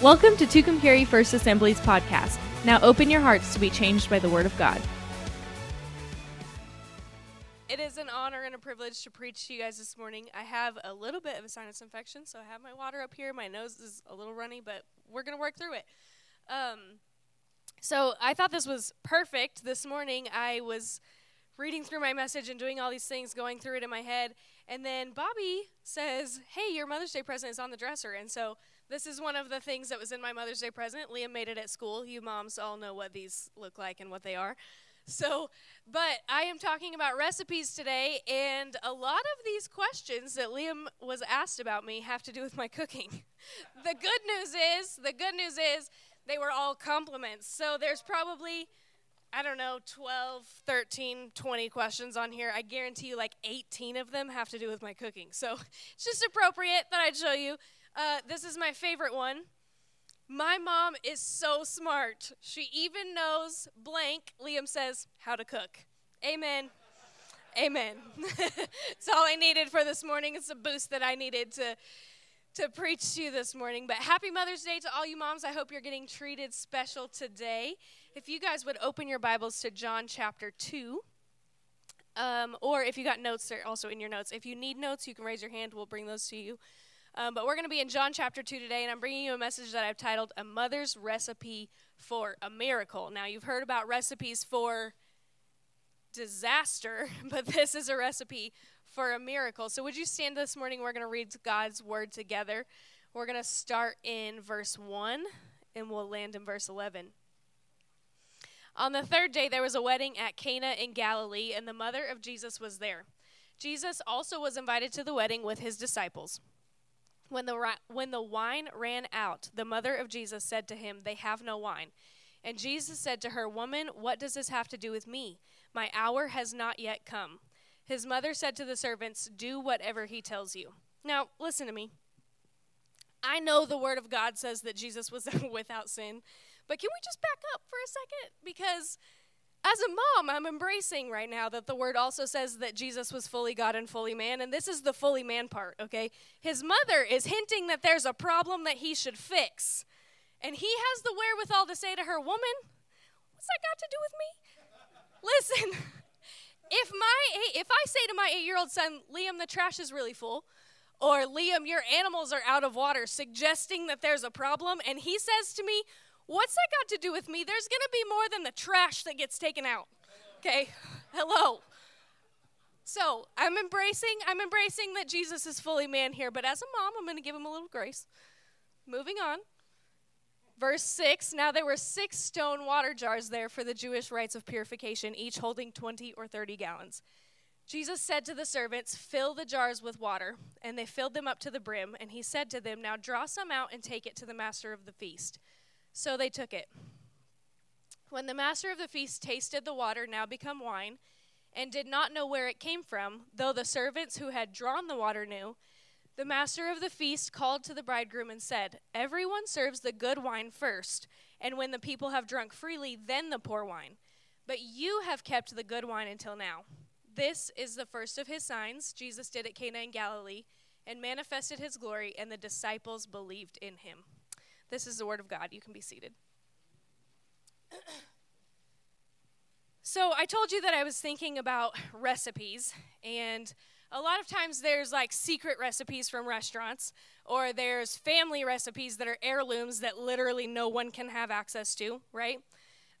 Welcome to Tucumcari First Assembly's podcast. Now open your hearts to be changed by the Word of God. It is an honor and a privilege to preach to you guys this morning. I have a little bit of a sinus infection, so I have my water up here. My nose is a little runny, but we're going to work through it. Um, so I thought this was perfect. This morning I was reading through my message and doing all these things, going through it in my head. And then Bobby says, Hey, your Mother's Day present is on the dresser. And so this is one of the things that was in my Mother's Day present. Liam made it at school. You moms all know what these look like and what they are. So, but I am talking about recipes today, and a lot of these questions that Liam was asked about me have to do with my cooking. the good news is, the good news is, they were all compliments. So there's probably I don't know, 12, 13, 20 questions on here. I guarantee you like 18 of them have to do with my cooking. So it's just appropriate that I'd show you. Uh, this is my favorite one. My mom is so smart. She even knows blank, Liam says, how to cook. Amen. Amen. it's all I needed for this morning. It's a boost that I needed to to preach to you this morning. But happy Mother's Day to all you moms. I hope you're getting treated special today. If you guys would open your Bibles to John chapter 2. Um, or if you got notes, they're also in your notes. If you need notes, you can raise your hand. We'll bring those to you. Um, but we're going to be in John chapter 2 today, and I'm bringing you a message that I've titled A Mother's Recipe for a Miracle. Now, you've heard about recipes for disaster, but this is a recipe for a miracle. So, would you stand this morning? We're going to read God's word together. We're going to start in verse 1 and we'll land in verse 11. On the third day, there was a wedding at Cana in Galilee, and the mother of Jesus was there. Jesus also was invited to the wedding with his disciples. When the, when the wine ran out, the mother of Jesus said to him, They have no wine. And Jesus said to her, Woman, what does this have to do with me? My hour has not yet come. His mother said to the servants, Do whatever he tells you. Now, listen to me. I know the word of God says that Jesus was without sin, but can we just back up for a second? Because as a mom, I'm embracing right now that the word also says that Jesus was fully God and fully man, and this is the fully man part, okay? His mother is hinting that there's a problem that he should fix. And he has the wherewithal to say to her, Woman, what's that got to do with me? Listen, if my if I say to my eight year old son, Liam, the trash is really full, or Liam, your animals are out of water, suggesting that there's a problem, and he says to me, What's that got to do with me? There's gonna be more than the trash that gets taken out. Okay? Hello. So I'm embracing, I'm embracing that Jesus is fully man here, but as a mom, I'm gonna give him a little grace. Moving on. Verse 6 Now there were six stone water jars there for the Jewish rites of purification, each holding 20 or 30 gallons. Jesus said to the servants, Fill the jars with water. And they filled them up to the brim. And he said to them, Now draw some out and take it to the master of the feast. So they took it. When the master of the feast tasted the water, now become wine, and did not know where it came from, though the servants who had drawn the water knew, the master of the feast called to the bridegroom and said, Everyone serves the good wine first, and when the people have drunk freely, then the poor wine. But you have kept the good wine until now. This is the first of his signs Jesus did at Cana in Galilee and manifested his glory, and the disciples believed in him. This is the word of God. You can be seated. so, I told you that I was thinking about recipes, and a lot of times there's like secret recipes from restaurants, or there's family recipes that are heirlooms that literally no one can have access to, right?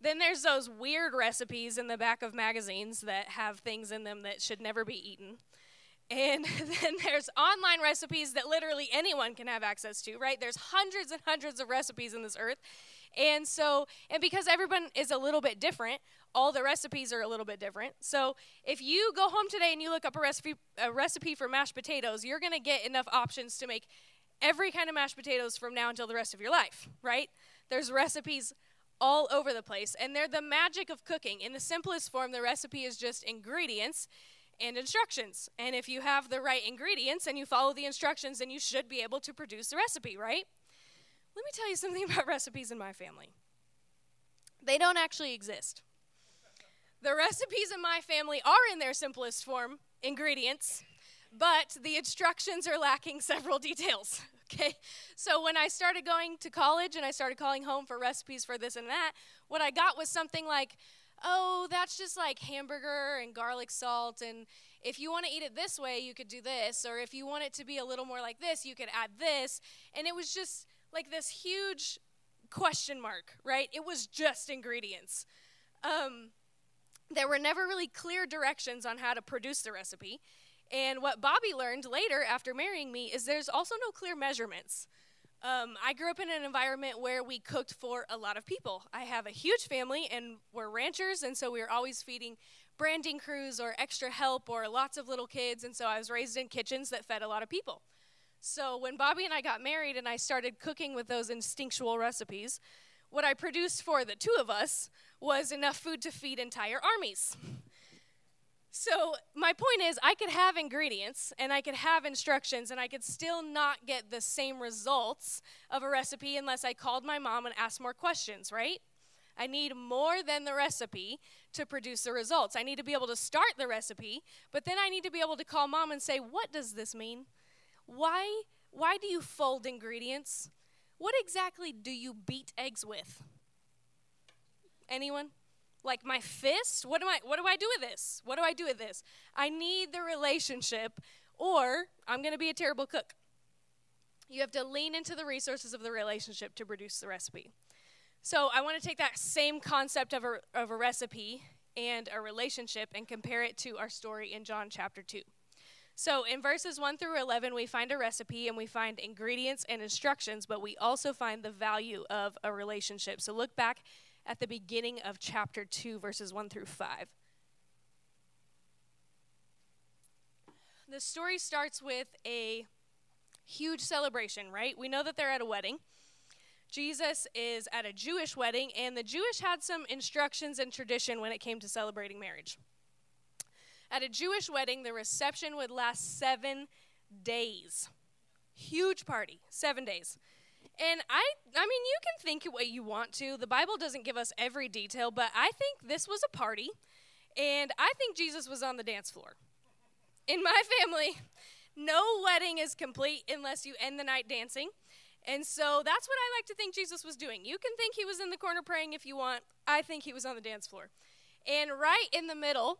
Then there's those weird recipes in the back of magazines that have things in them that should never be eaten. And then there's online recipes that literally anyone can have access to, right? There's hundreds and hundreds of recipes in this earth. And so, and because everyone is a little bit different, all the recipes are a little bit different. So, if you go home today and you look up a recipe a recipe for mashed potatoes, you're going to get enough options to make every kind of mashed potatoes from now until the rest of your life, right? There's recipes all over the place, and they're the magic of cooking. In the simplest form, the recipe is just ingredients and instructions. And if you have the right ingredients and you follow the instructions, then you should be able to produce the recipe, right? Let me tell you something about recipes in my family. They don't actually exist. The recipes in my family are in their simplest form ingredients, but the instructions are lacking several details. Okay, so when I started going to college and I started calling home for recipes for this and that, what I got was something like, oh, that's just like hamburger and garlic salt. And if you want to eat it this way, you could do this. Or if you want it to be a little more like this, you could add this. And it was just like this huge question mark, right? It was just ingredients. Um, there were never really clear directions on how to produce the recipe. And what Bobby learned later after marrying me is there's also no clear measurements. Um, I grew up in an environment where we cooked for a lot of people. I have a huge family, and we're ranchers, and so we were always feeding branding crews or extra help or lots of little kids, and so I was raised in kitchens that fed a lot of people. So when Bobby and I got married and I started cooking with those instinctual recipes, what I produced for the two of us was enough food to feed entire armies. So, my point is, I could have ingredients and I could have instructions, and I could still not get the same results of a recipe unless I called my mom and asked more questions, right? I need more than the recipe to produce the results. I need to be able to start the recipe, but then I need to be able to call mom and say, What does this mean? Why, why do you fold ingredients? What exactly do you beat eggs with? Anyone? Like my fist? What do I what do I do with this? What do I do with this? I need the relationship or I'm going to be a terrible cook. You have to lean into the resources of the relationship to produce the recipe. So, I want to take that same concept of a, of a recipe and a relationship and compare it to our story in John chapter 2. So, in verses 1 through 11, we find a recipe and we find ingredients and instructions, but we also find the value of a relationship. So, look back at the beginning of chapter 2, verses 1 through 5. The story starts with a huge celebration, right? We know that they're at a wedding. Jesus is at a Jewish wedding, and the Jewish had some instructions and tradition when it came to celebrating marriage. At a Jewish wedding, the reception would last seven days. Huge party, seven days. And I I mean you can think it what you want to. The Bible doesn't give us every detail, but I think this was a party and I think Jesus was on the dance floor. In my family, no wedding is complete unless you end the night dancing. And so that's what I like to think Jesus was doing. You can think he was in the corner praying if you want. I think he was on the dance floor. And right in the middle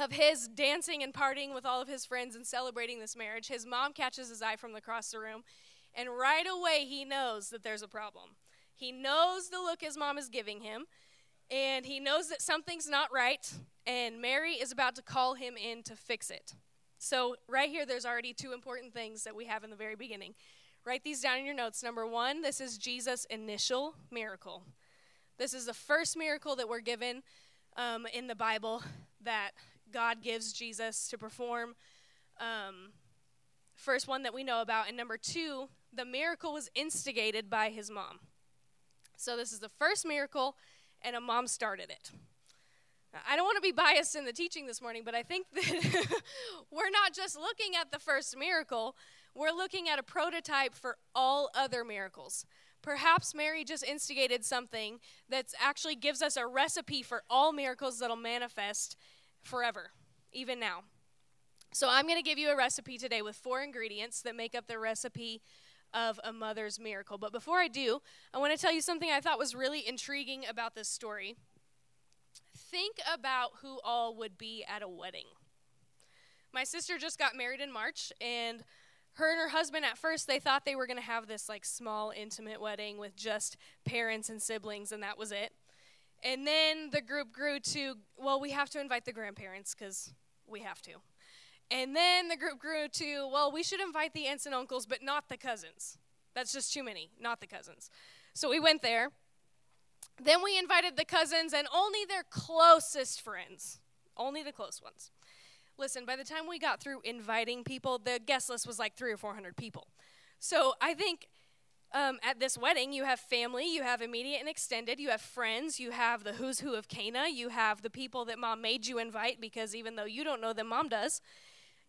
of his dancing and partying with all of his friends and celebrating this marriage, his mom catches his eye from across the room and right away, he knows that there's a problem. He knows the look his mom is giving him, and he knows that something's not right, and Mary is about to call him in to fix it. So, right here, there's already two important things that we have in the very beginning. Write these down in your notes. Number one, this is Jesus' initial miracle. This is the first miracle that we're given um, in the Bible that God gives Jesus to perform. Um, first one that we know about. And number two, the miracle was instigated by his mom. So this is the first miracle, and a mom started it. I don't want to be biased in the teaching this morning, but I think that we're not just looking at the first miracle, we're looking at a prototype for all other miracles. Perhaps Mary just instigated something that actually gives us a recipe for all miracles that'll manifest forever, even now. So I'm going to give you a recipe today with four ingredients that make up the recipe of a mother's miracle. But before I do, I want to tell you something I thought was really intriguing about this story. Think about who all would be at a wedding. My sister just got married in March, and her and her husband at first they thought they were going to have this like small intimate wedding with just parents and siblings and that was it and then the group grew to well we have to invite the grandparents because we have to and then the group grew to, well, we should invite the aunts and uncles, but not the cousins. That's just too many, not the cousins. So we went there. Then we invited the cousins and only their closest friends, only the close ones. Listen, by the time we got through inviting people, the guest list was like three or four hundred people. So I think um, at this wedding, you have family, you have immediate and extended, you have friends, you have the who's who of Cana, you have the people that mom made you invite because even though you don't know them, mom does.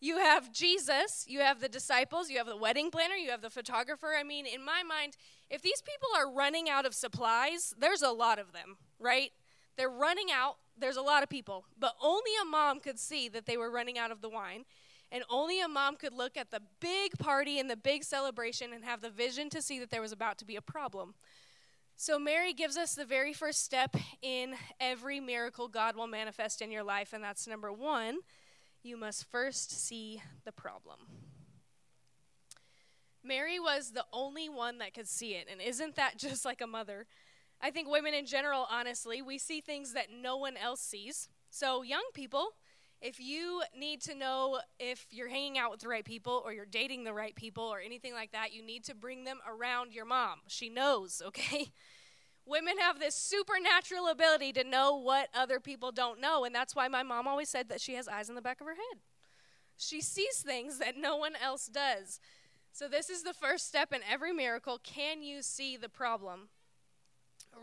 You have Jesus, you have the disciples, you have the wedding planner, you have the photographer. I mean, in my mind, if these people are running out of supplies, there's a lot of them, right? They're running out, there's a lot of people, but only a mom could see that they were running out of the wine. And only a mom could look at the big party and the big celebration and have the vision to see that there was about to be a problem. So, Mary gives us the very first step in every miracle God will manifest in your life, and that's number one you must first see the problem. Mary was the only one that could see it, and isn't that just like a mother? I think women in general, honestly, we see things that no one else sees. So, young people, if you need to know if you're hanging out with the right people or you're dating the right people or anything like that, you need to bring them around your mom. She knows, okay? Women have this supernatural ability to know what other people don't know, and that's why my mom always said that she has eyes in the back of her head. She sees things that no one else does. So, this is the first step in every miracle. Can you see the problem?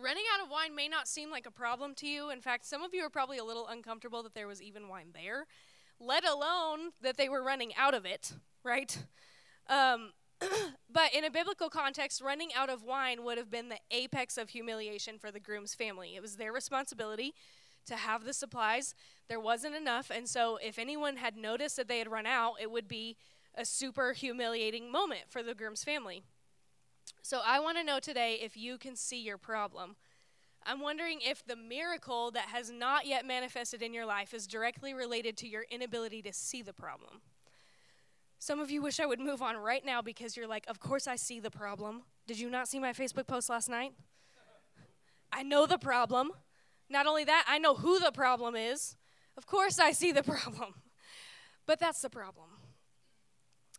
running out of wine may not seem like a problem to you. In fact, some of you are probably a little uncomfortable that there was even wine there, let alone that they were running out of it, right? Um, but in a biblical context, running out of wine would have been the apex of humiliation for the groom's family. It was their responsibility to have the supplies. There wasn't enough. And so, if anyone had noticed that they had run out, it would be a super humiliating moment for the groom's family. So I want to know today if you can see your problem. I'm wondering if the miracle that has not yet manifested in your life is directly related to your inability to see the problem. Some of you wish I would move on right now because you're like, Of course I see the problem. Did you not see my Facebook post last night? I know the problem. Not only that, I know who the problem is. Of course I see the problem. But that's the problem.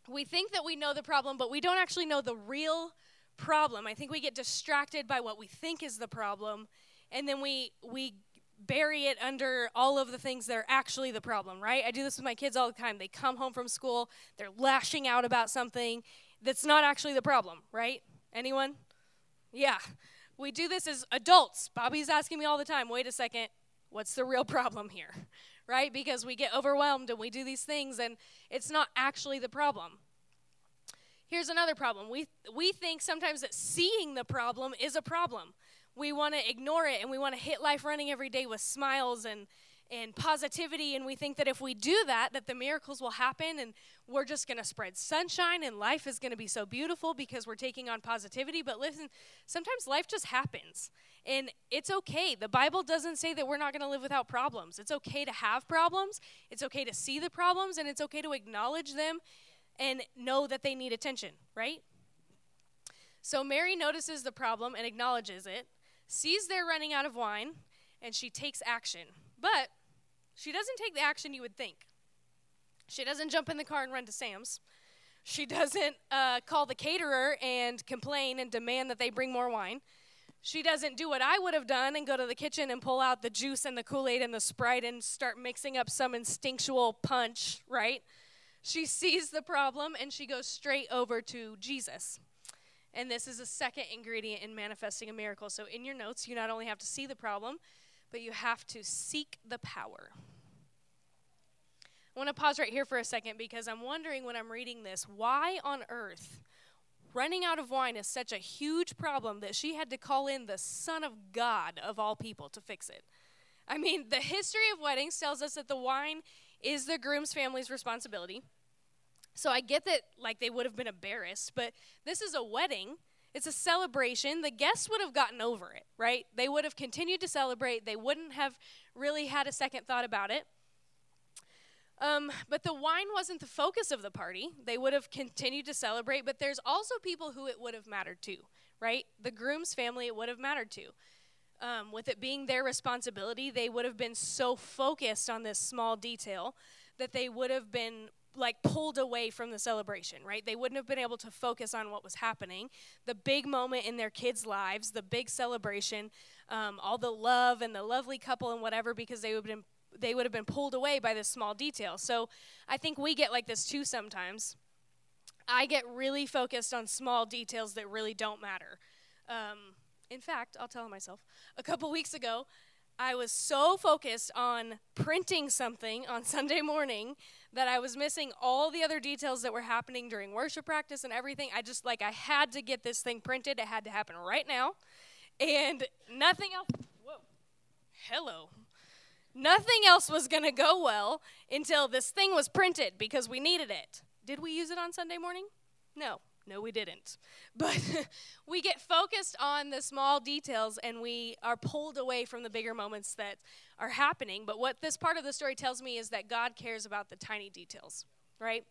We think that we know the problem, but we don't actually know the real problem. I think we get distracted by what we think is the problem, and then we we bury it under all of the things that are actually the problem, right? I do this with my kids all the time. They come home from school, they're lashing out about something that's not actually the problem, right? Anyone? Yeah. We do this as adults. Bobby's asking me all the time, wait a second, what's the real problem here? Right? Because we get overwhelmed and we do these things and it's not actually the problem. Here's another problem. We we think sometimes that seeing the problem is a problem. We want to ignore it and we want to hit life running every day with smiles and and positivity. And we think that if we do that that the miracles will happen and we're just going to spread sunshine and life is going to be so beautiful because we're taking on positivity. But listen sometimes life just happens and it's okay. The bible doesn't say that we're not going to live without problems. It's okay to have problems. It's okay to see the problems and it's okay to acknowledge them and know that they need attention, right? So Mary notices the problem and acknowledges it, sees they're running out of wine, and she takes action. But she doesn't take the action you would think. She doesn't jump in the car and run to Sam's. She doesn't uh, call the caterer and complain and demand that they bring more wine. She doesn't do what I would have done and go to the kitchen and pull out the juice and the Kool Aid and the Sprite and start mixing up some instinctual punch, right? She sees the problem and she goes straight over to Jesus. And this is a second ingredient in manifesting a miracle. So, in your notes, you not only have to see the problem, but you have to seek the power. I want to pause right here for a second because I'm wondering when I'm reading this why on earth running out of wine is such a huge problem that she had to call in the Son of God of all people to fix it. I mean, the history of weddings tells us that the wine is the groom's family's responsibility. So I get that like they would have been embarrassed, but this is a wedding. It's a celebration. The guests would have gotten over it, right? They would have continued to celebrate. They wouldn't have really had a second thought about it. Um, but the wine wasn't the focus of the party. They would have continued to celebrate, but there's also people who it would have mattered to, right? The groom's family, it would have mattered to. Um, with it being their responsibility, they would have been so focused on this small detail that they would have been like pulled away from the celebration, right? They wouldn't have been able to focus on what was happening, the big moment in their kids' lives, the big celebration, um, all the love and the lovely couple and whatever, because they would have been they would have been pulled away by this small detail. So I think we get like this too sometimes. I get really focused on small details that really don't matter. Um, in fact, I'll tell myself. A couple weeks ago, I was so focused on printing something on Sunday morning that I was missing all the other details that were happening during worship practice and everything. I just like I had to get this thing printed. It had to happen right now. And nothing else Whoa. Hello. Nothing else was going to go well until this thing was printed because we needed it. Did we use it on Sunday morning? No. No, we didn't. But we get focused on the small details and we are pulled away from the bigger moments that are happening. But what this part of the story tells me is that God cares about the tiny details, right?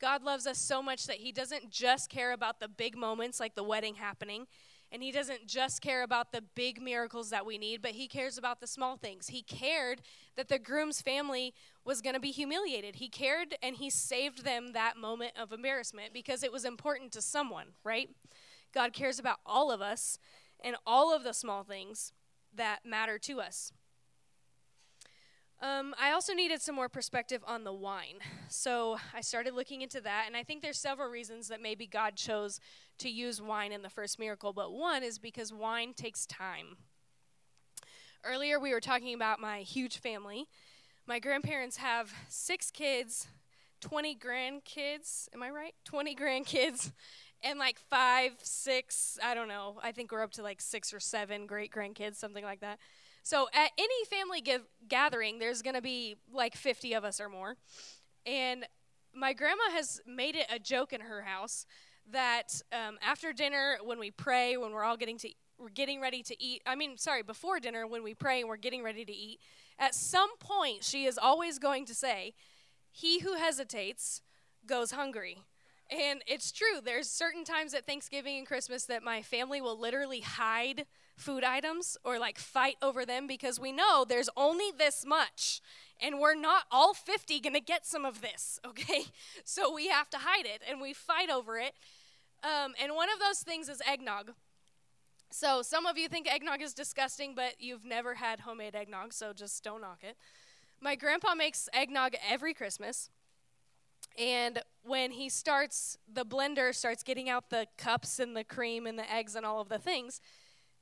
God loves us so much that He doesn't just care about the big moments like the wedding happening, and He doesn't just care about the big miracles that we need, but He cares about the small things. He cared that the groom's family was going to be humiliated. He cared and He saved them that moment of embarrassment because it was important to someone, right? God cares about all of us and all of the small things that matter to us. Um, I also needed some more perspective on the wine. So I started looking into that, and I think there's several reasons that maybe God chose to use wine in the first miracle, but one is because wine takes time. Earlier, we were talking about my huge family. My grandparents have six kids, 20 grandkids. Am I right? 20 grandkids, and like five, six, I don't know. I think we're up to like six or seven great grandkids, something like that. So at any family give, gathering, there's going to be like 50 of us or more. And my grandma has made it a joke in her house that um, after dinner, when we pray, when we're all getting to we're getting ready to eat. I mean, sorry, before dinner, when we pray and we're getting ready to eat, at some point she is always going to say, "He who hesitates goes hungry." And it's true. There's certain times at Thanksgiving and Christmas that my family will literally hide food items or like fight over them because we know there's only this much and we're not all 50 going to get some of this, okay? So we have to hide it and we fight over it. Um, and one of those things is eggnog. So some of you think eggnog is disgusting, but you've never had homemade eggnog, so just don't knock it. My grandpa makes eggnog every Christmas. And when he starts, the blender starts getting out the cups and the cream and the eggs and all of the things,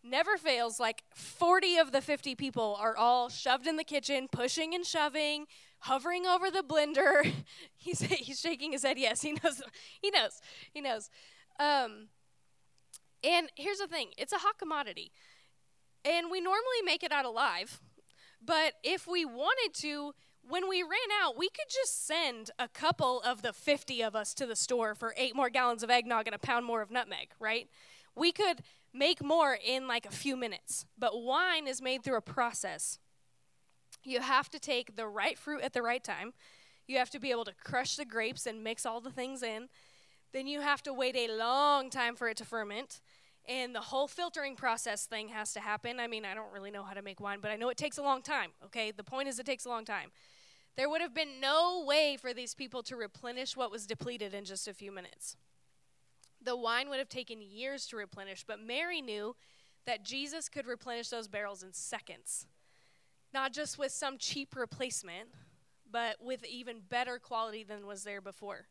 never fails. Like 40 of the 50 people are all shoved in the kitchen, pushing and shoving, hovering over the blender. he's, he's shaking his head. Yes, he knows. He knows. He knows. Um, and here's the thing it's a hot commodity. And we normally make it out alive. But if we wanted to, when we ran out, we could just send a couple of the 50 of us to the store for eight more gallons of eggnog and a pound more of nutmeg, right? We could make more in like a few minutes. But wine is made through a process. You have to take the right fruit at the right time. You have to be able to crush the grapes and mix all the things in. Then you have to wait a long time for it to ferment. And the whole filtering process thing has to happen. I mean, I don't really know how to make wine, but I know it takes a long time, okay? The point is, it takes a long time. There would have been no way for these people to replenish what was depleted in just a few minutes. The wine would have taken years to replenish, but Mary knew that Jesus could replenish those barrels in seconds. Not just with some cheap replacement, but with even better quality than was there before.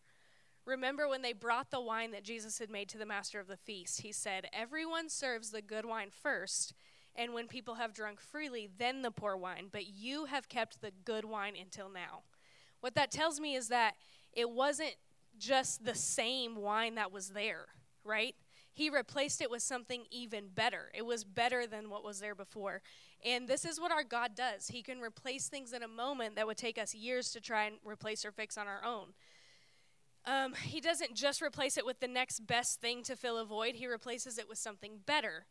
Remember when they brought the wine that Jesus had made to the master of the feast? He said, Everyone serves the good wine first, and when people have drunk freely, then the poor wine, but you have kept the good wine until now. What that tells me is that it wasn't just the same wine that was there, right? He replaced it with something even better. It was better than what was there before. And this is what our God does. He can replace things in a moment that would take us years to try and replace or fix on our own. Um, he doesn't just replace it with the next best thing to fill a void, he replaces it with something better.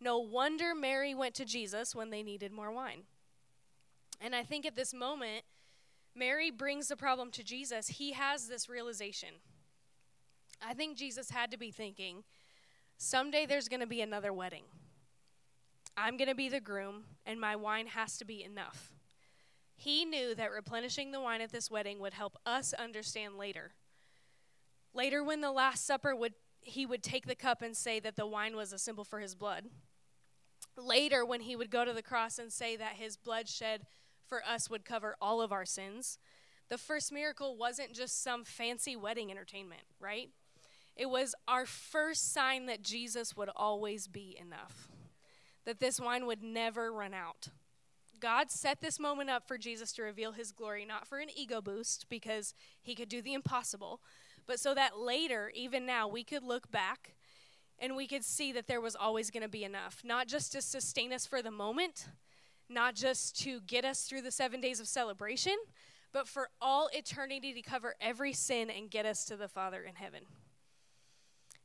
No wonder Mary went to Jesus when they needed more wine. And I think at this moment, Mary brings the problem to Jesus, he has this realization. I think Jesus had to be thinking, someday there's going to be another wedding. I'm going to be the groom, and my wine has to be enough. He knew that replenishing the wine at this wedding would help us understand later. Later, when the Last Supper would, he would take the cup and say that the wine was a symbol for his blood. Later, when he would go to the cross and say that his blood shed for us would cover all of our sins. The first miracle wasn't just some fancy wedding entertainment, right? It was our first sign that Jesus would always be enough, that this wine would never run out. God set this moment up for Jesus to reveal his glory, not for an ego boost, because he could do the impossible, but so that later, even now, we could look back and we could see that there was always going to be enough, not just to sustain us for the moment, not just to get us through the seven days of celebration, but for all eternity to cover every sin and get us to the Father in heaven.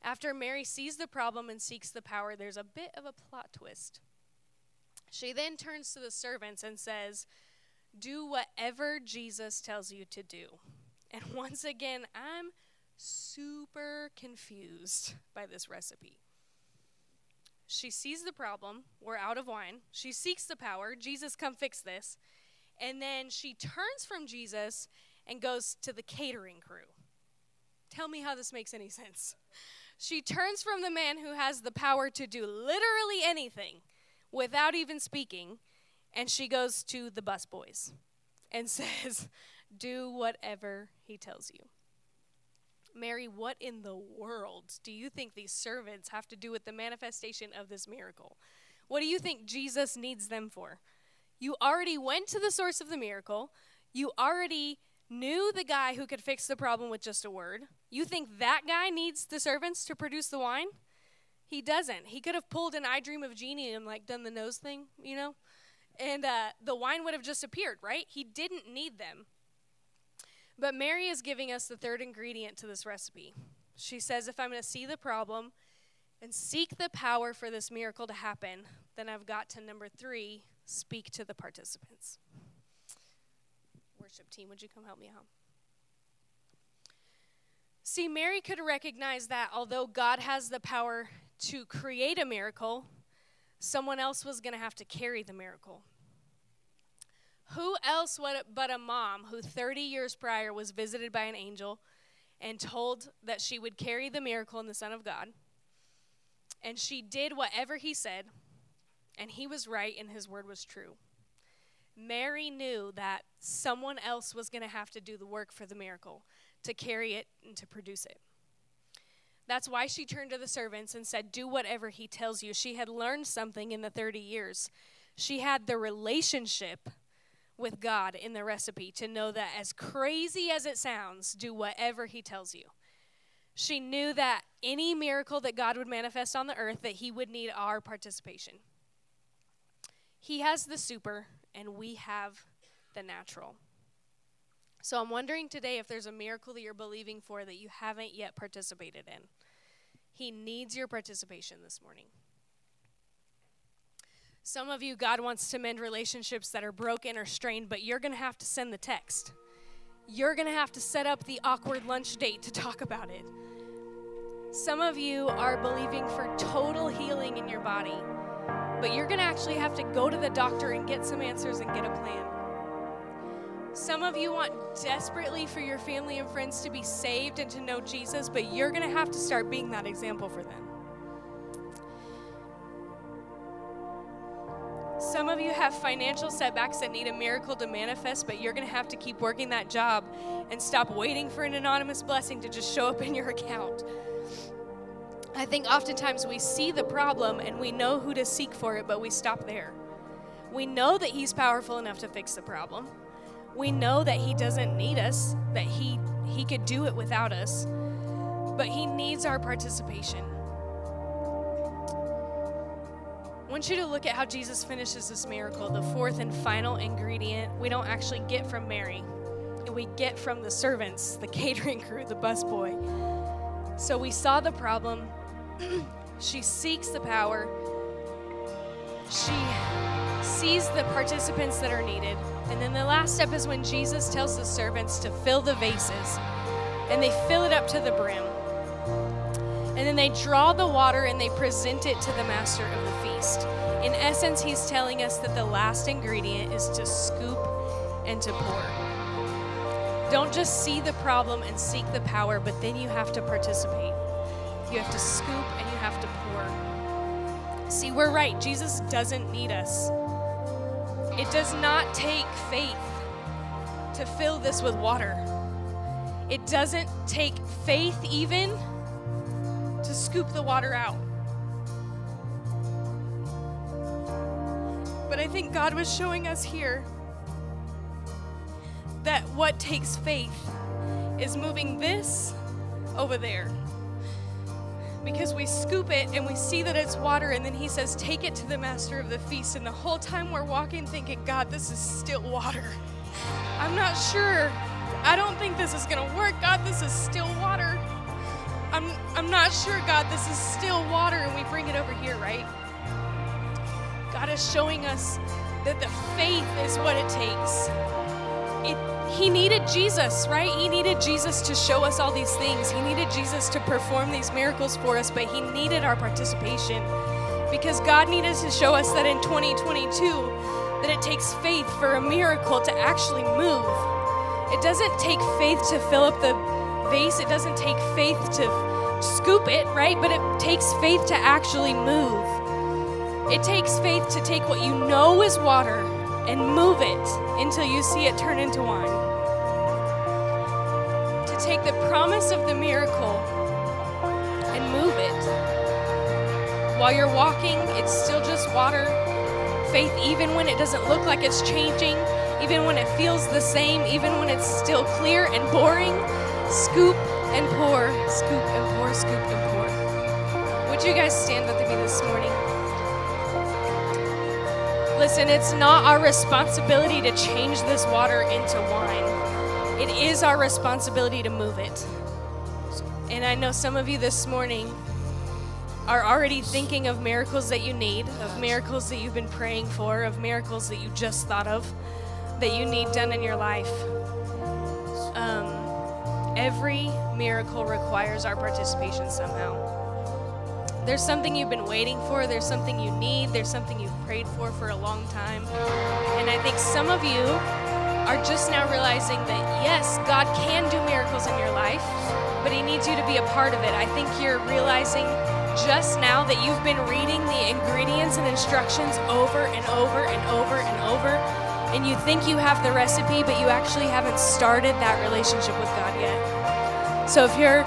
After Mary sees the problem and seeks the power, there's a bit of a plot twist. She then turns to the servants and says, Do whatever Jesus tells you to do. And once again, I'm super confused by this recipe. She sees the problem, we're out of wine. She seeks the power, Jesus, come fix this. And then she turns from Jesus and goes to the catering crew. Tell me how this makes any sense. She turns from the man who has the power to do literally anything without even speaking, and she goes to the busboys and says, Do whatever he tells you. Mary, what in the world do you think these servants have to do with the manifestation of this miracle? What do you think Jesus needs them for? You already went to the source of the miracle. You already knew the guy who could fix the problem with just a word. You think that guy needs the servants to produce the wine? He doesn't. He could have pulled an I Dream of Jeannie and like done the nose thing, you know? And uh, the wine would have just appeared, right? He didn't need them. But Mary is giving us the third ingredient to this recipe. She says, if I'm going to see the problem and seek the power for this miracle to happen, then I've got to number three speak to the participants. Worship team, would you come help me out? See, Mary could recognize that although God has the power to create a miracle, someone else was going to have to carry the miracle. Who else but a mom who 30 years prior was visited by an angel and told that she would carry the miracle in the Son of God? And she did whatever he said, and he was right and his word was true. Mary knew that someone else was going to have to do the work for the miracle, to carry it and to produce it. That's why she turned to the servants and said, Do whatever he tells you. She had learned something in the 30 years. She had the relationship with God in the recipe to know that, as crazy as it sounds, do whatever he tells you. She knew that any miracle that God would manifest on the earth, that he would need our participation. He has the super, and we have the natural. So I'm wondering today if there's a miracle that you're believing for that you haven't yet participated in. He needs your participation this morning. Some of you, God wants to mend relationships that are broken or strained, but you're going to have to send the text. You're going to have to set up the awkward lunch date to talk about it. Some of you are believing for total healing in your body but you're going to actually have to go to the doctor and get some answers and get a plan. Some of you want desperately for your family and friends to be saved and to know Jesus, but you're going to have to start being that example for them. Some of you have financial setbacks that need a miracle to manifest, but you're going to have to keep working that job and stop waiting for an anonymous blessing to just show up in your account. I think oftentimes we see the problem and we know who to seek for it, but we stop there. We know that He's powerful enough to fix the problem. We know that He doesn't need us, that He, he could do it without us, but He needs our participation. Want you to look at how Jesus finishes this miracle. The fourth and final ingredient we don't actually get from Mary, we get from the servants, the catering crew, the busboy. So we saw the problem, she seeks the power. She sees the participants that are needed. And then the last step is when Jesus tells the servants to fill the vases. And they fill it up to the brim. And then they draw the water and they present it to the master of the feast. In essence, he's telling us that the last ingredient is to scoop and to pour. Don't just see the problem and seek the power, but then you have to participate. You have to scoop and you have to pour. See, we're right. Jesus doesn't need us. It does not take faith to fill this with water. It doesn't take faith even to scoop the water out. But I think God was showing us here that what takes faith is moving this over there because we scoop it and we see that it's water, and then he says, Take it to the master of the feast. And the whole time we're walking, thinking, God, this is still water. I'm not sure. I don't think this is going to work. God, this is still water. I'm, I'm not sure, God, this is still water. And we bring it over here, right? God is showing us that the faith is what it takes. It, he needed Jesus, right? He needed Jesus to show us all these things. He needed Jesus to perform these miracles for us, but he needed our participation because God needed to show us that in 2022 that it takes faith for a miracle to actually move. It doesn't take faith to fill up the it doesn't take faith to scoop it, right? But it takes faith to actually move. It takes faith to take what you know is water and move it until you see it turn into wine. To take the promise of the miracle and move it. While you're walking, it's still just water. Faith, even when it doesn't look like it's changing, even when it feels the same, even when it's still clear and boring, scoop and pour, scoop and pour, scoop and pour. Would you guys stand with me this morning? Listen, it's not our responsibility to change this water into wine. It is our responsibility to move it. And I know some of you this morning are already thinking of miracles that you need, of miracles that you've been praying for, of miracles that you just thought of that you need done in your life. Um, every miracle requires our participation somehow. There's something you've been waiting for, there's something you need, there's something you've prayed for for a long time. And I think some of you are just now realizing that yes, God can do miracles in your life, but He needs you to be a part of it. I think you're realizing just now that you've been reading the ingredients and instructions over and over and over and over, and you think you have the recipe, but you actually haven't started that relationship with God yet. So if you're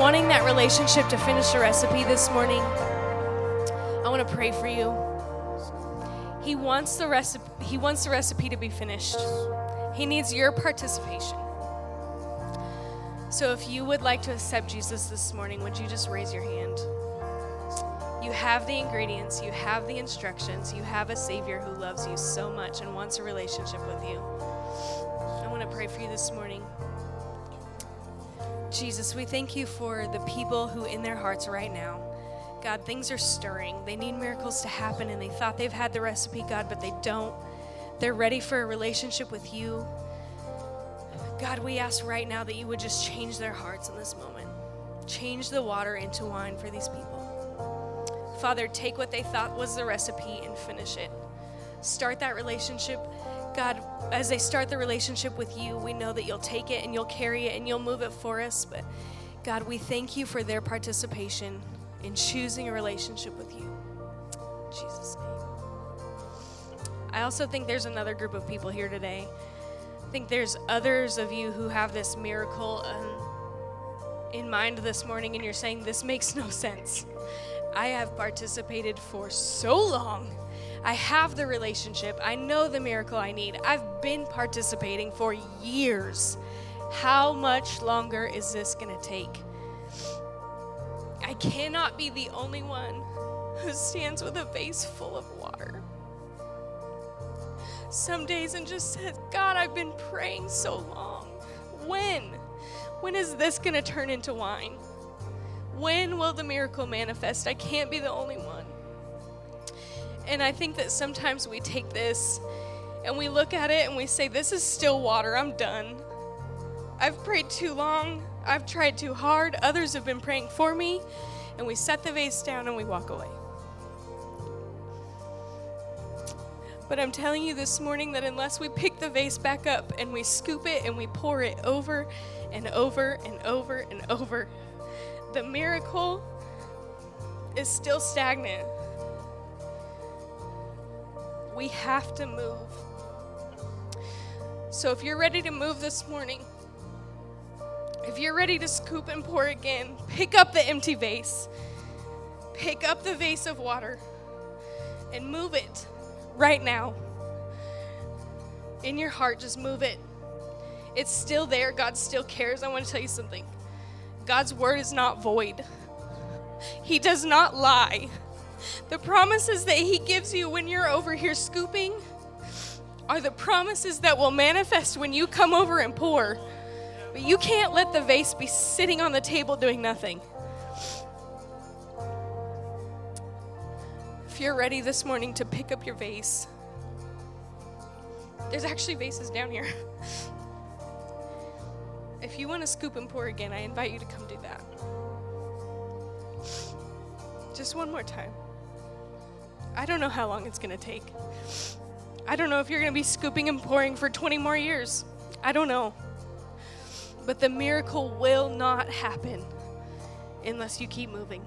wanting that relationship to finish the recipe this morning, I want to pray for you. He wants the recipe he wants the recipe to be finished. He needs your participation. So if you would like to accept Jesus this morning, would you just raise your hand? You have the ingredients, you have the instructions, you have a Savior who loves you so much and wants a relationship with you. I want to pray for you this morning. Jesus, we thank you for the people who, in their hearts right now, God, things are stirring. They need miracles to happen, and they thought they've had the recipe, God, but they don't. They're ready for a relationship with you. God, we ask right now that you would just change their hearts in this moment. Change the water into wine for these people. Father, take what they thought was the recipe and finish it. Start that relationship God, as they start the relationship with you, we know that you'll take it and you'll carry it and you'll move it for us. But God, we thank you for their participation in choosing a relationship with you. In Jesus' name. I also think there's another group of people here today. I think there's others of you who have this miracle um, in mind this morning, and you're saying, This makes no sense. I have participated for so long I have the relationship. I know the miracle I need. I've been participating for years. How much longer is this going to take? I cannot be the only one who stands with a vase full of water. Some days and just says, God, I've been praying so long. When? When is this going to turn into wine? When will the miracle manifest? I can't be the only one. And I think that sometimes we take this and we look at it and we say, This is still water. I'm done. I've prayed too long. I've tried too hard. Others have been praying for me. And we set the vase down and we walk away. But I'm telling you this morning that unless we pick the vase back up and we scoop it and we pour it over and over and over and over, the miracle is still stagnant we have to move. So if you're ready to move this morning, if you're ready to scoop and pour again, pick up the empty vase. Pick up the vase of water and move it right now. In your heart, just move it. It's still there. God still cares. I want to tell you something God's word is not void. He does not lie. The promises that He gives you when you're over here scooping are the promises that will manifest when you come over and pour. But you can't let the vase be sitting on the table doing nothing. If you're ready this morning to pick up your vase, there's actually vases down here. If you want to scoop and pour again, I invite you to come do that. Just one more time. I don't know how long it's going to take. I don't know if you're going to be scooping and pouring for 20 more years. I don't know. But the miracle will not happen unless you keep moving.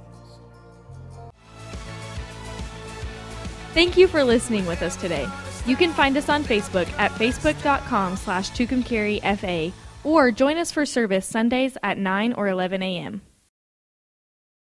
Thank you for listening with us today. You can find us on Facebook at facebook.com slash tucumcarifa or join us for service Sundays at 9 or 11 a.m.